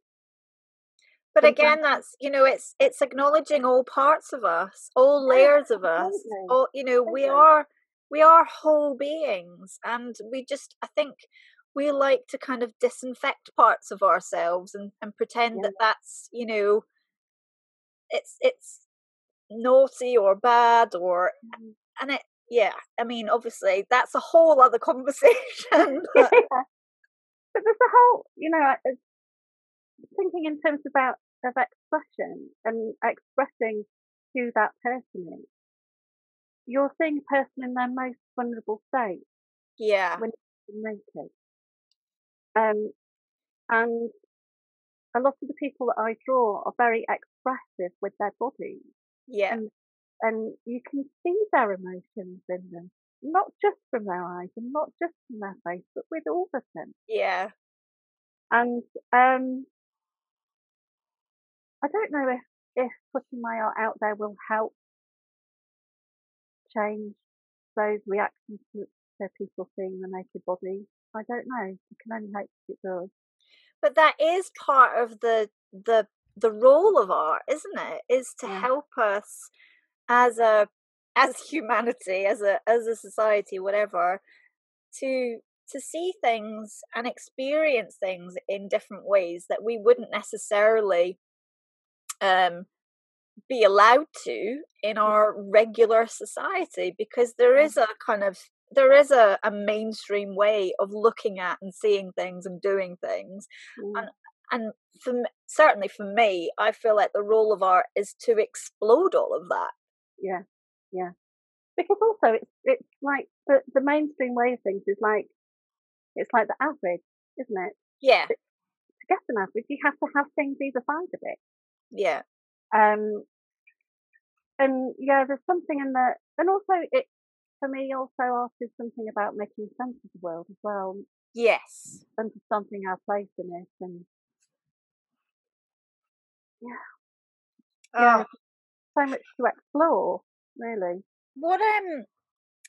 But again, that's you know, it's it's acknowledging all parts of us, all layers of us. All you know, we are we are whole beings, and we just I think we like to kind of disinfect parts of ourselves and, and pretend yeah. that that's you know it's it's naughty or bad or mm-hmm. and it yeah i mean obviously that's a whole other conversation but, but there's a whole you know thinking in terms about of expression and expressing who that person is you're seeing a person in their most vulnerable state yeah when naked um, and a lot of the people that I draw are very expressive with their bodies. Yeah. And, and you can see their emotions in them, not just from their eyes and not just from their face, but with all of them. Yeah. And um, I don't know if, if putting my art out there will help change those reactions to, to people seeing the naked body. I don't know. You can only hope it does. But that is part of the the the role of art, isn't it? Is to yeah. help us as a as humanity, as a as a society, whatever, to to see things and experience things in different ways that we wouldn't necessarily um be allowed to in our regular society because there is a kind of there is a, a mainstream way of looking at and seeing things and doing things mm. and and for certainly for me i feel like the role of art is to explode all of that. Yeah yeah. Because also it's it's like the, the mainstream way of things is like it's like the average isn't it? Yeah. To, to get an average you have to have things either side of it. Yeah. Um and yeah there's something in the and also it for me, also art is something about making sense of the world as well. Yes. Understanding our place in it and yeah. Oh. Yeah. So much to explore, really. What um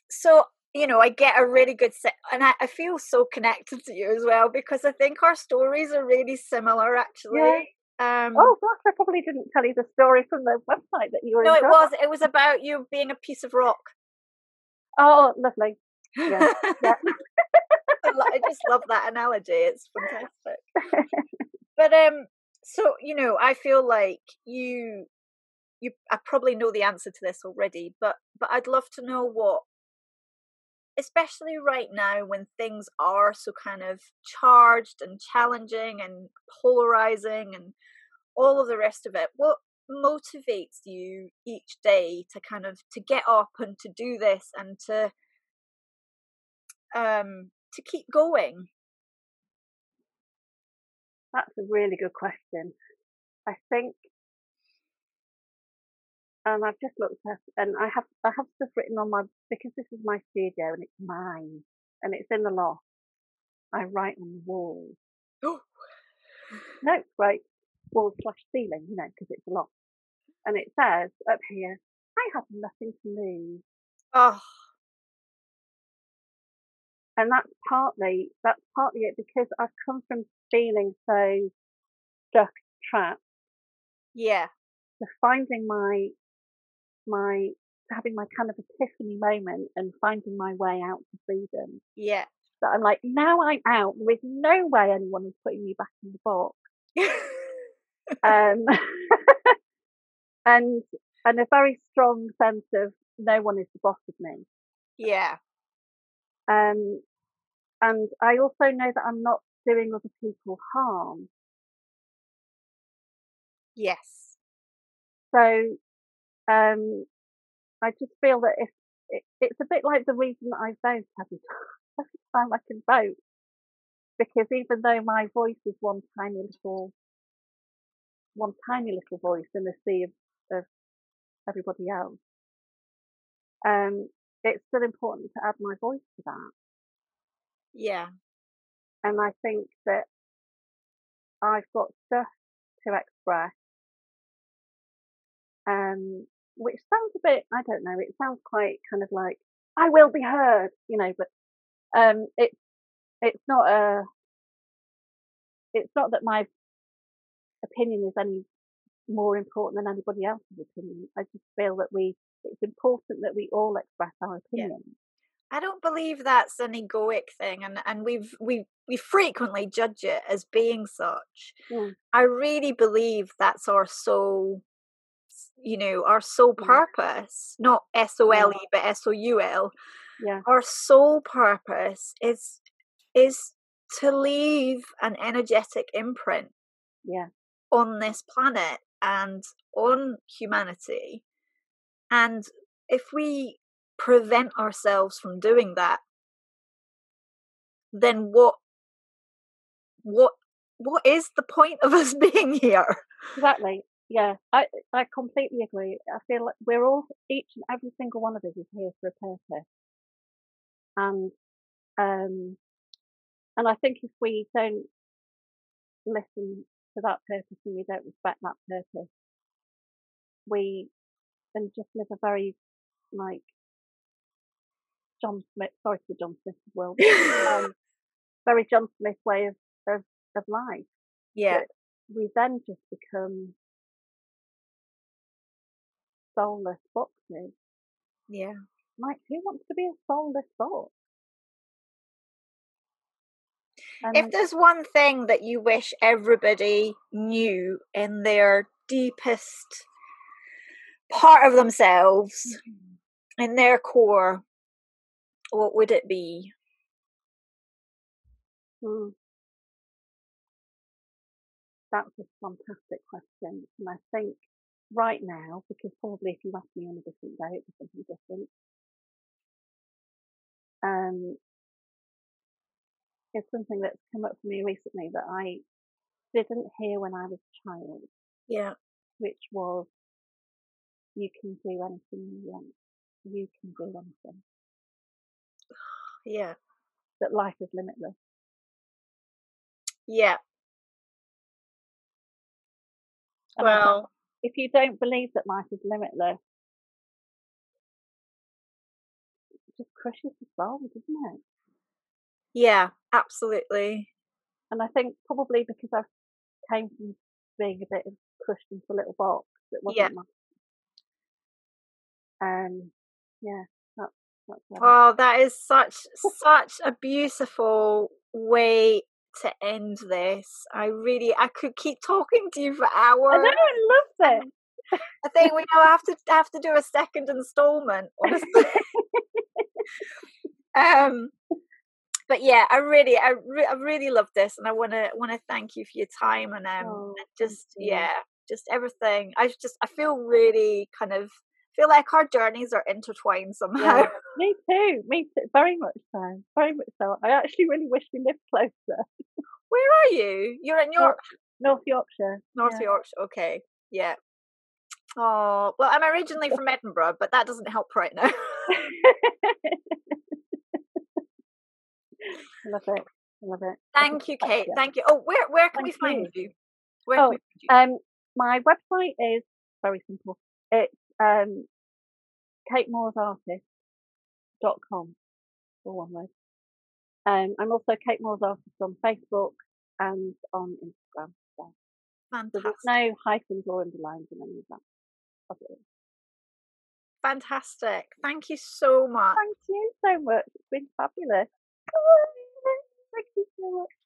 so you know, I get a really good set, and I, I, feel so connected to you as well because I think our stories are really similar, actually. Yeah. Um, oh gosh, I probably didn't tell you the story from the website that you were. No, it was. It was about you being a piece of rock. Oh, lovely. Yeah. yeah. I just love that analogy. It's fantastic. but um, so you know, I feel like you, you, I probably know the answer to this already, but but I'd love to know what, especially right now when things are so kind of charged and challenging and polarizing and all of the rest of it. What motivates you each day to kind of to get up and to do this and to um to keep going? That's a really good question. I think, and I've just looked at, and I have I have stuff written on my because this is my studio and it's mine and it's in the loft. I write on the wall. no, right, wall slash ceiling, you know, because it's a loft, and it says up here, "I have nothing to lose." Oh, and that's partly that's partly it because I've come from feeling so stuck, trapped. Yeah. To finding my my having my kind of epiphany moment and finding my way out to freedom. Yeah. That I'm like, now I'm out. There is no way anyone is putting me back in the box. um, and and a very strong sense of no one is the boss of me. Yeah. Um, and I also know that I'm not doing other people harm. Yes. So, um, I just feel that if it, it's a bit like the reason that I vote every time, every time I can vote, because even though my voice is one tiny little, one tiny little voice in the sea of, of everybody else, um, it's still important to add my voice to that. Yeah. And I think that I've got stuff to express, um, which sounds a bit, I don't know, it sounds quite kind of like, I will be heard, you know, but, um, it's, it's not a, it's not that my opinion is any more important than anybody else's opinion. I just feel that we, it's important that we all express our opinion. Yeah. I don't believe that's an egoic thing, and and we've we we frequently judge it as being such. Mm. I really believe that's our soul, you know, our soul mm. purpose, not S O L E, but S O U L. Yeah, our soul purpose is is to leave an energetic imprint. Yeah, on this planet and on humanity, and if we prevent ourselves from doing that, then what what what is the point of us being here? Exactly. Yeah, I I completely agree. I feel like we're all each and every single one of us is here for a purpose, and um, and I think if we don't listen to that purpose and we don't respect that purpose, we and just live a very like John Smith, sorry to John Smith as well, um, very John Smith way of, of, of life. Yeah. But we then just become soulless boxes. Yeah. Like, who wants to be a soulless box? And if there's one thing that you wish everybody knew in their deepest part of themselves, mm-hmm. in their core, what would it be? Hmm. That's a fantastic question. And I think right now, because probably if you ask me on a different day, it'd be something different. Um, it's something that's come up for me recently that I didn't hear when I was a child. Yeah. Which was, you can do anything you want. You can do anything. Yeah. That life is limitless. Yeah. And well, if you don't believe that life is limitless, it just crushes the soul, doesn't it? Yeah, absolutely. And I think probably because I've came from being a bit pushed into a little box that wasn't yeah. my um yeah Oh, that is such such a beautiful way to end this. I really, I could keep talking to you for hours. I know, I love it. I think we now have to have to do a second installment, honestly. um, but yeah, I really, I, re- I really love this, and I want to want to thank you for your time and um, oh, and just yeah, just everything. I just I feel really kind of feel like our journeys are intertwined somehow. Yeah, me too. Me too. Very much so. Very much so. I actually really wish we lived closer. Where are you? You're in York, North Yorkshire. North yeah. Yorkshire. Okay, yeah. Oh well, I'm originally from Edinburgh, but that doesn't help right now. love it. Love it. Thank you, Kate. Thank you. Oh, where where can Thank we find you. you? Where Oh, can we find you? Um, my website is very simple. It's um, katemooresartist.com, all one word. Um, I'm also Kate Moores Artist on Facebook and on Instagram. So, so Fantastic. there's no hyphens or underlines in any of that. It. Fantastic. Thank you so much. Thank you so much. It's been fabulous. Thank you so much.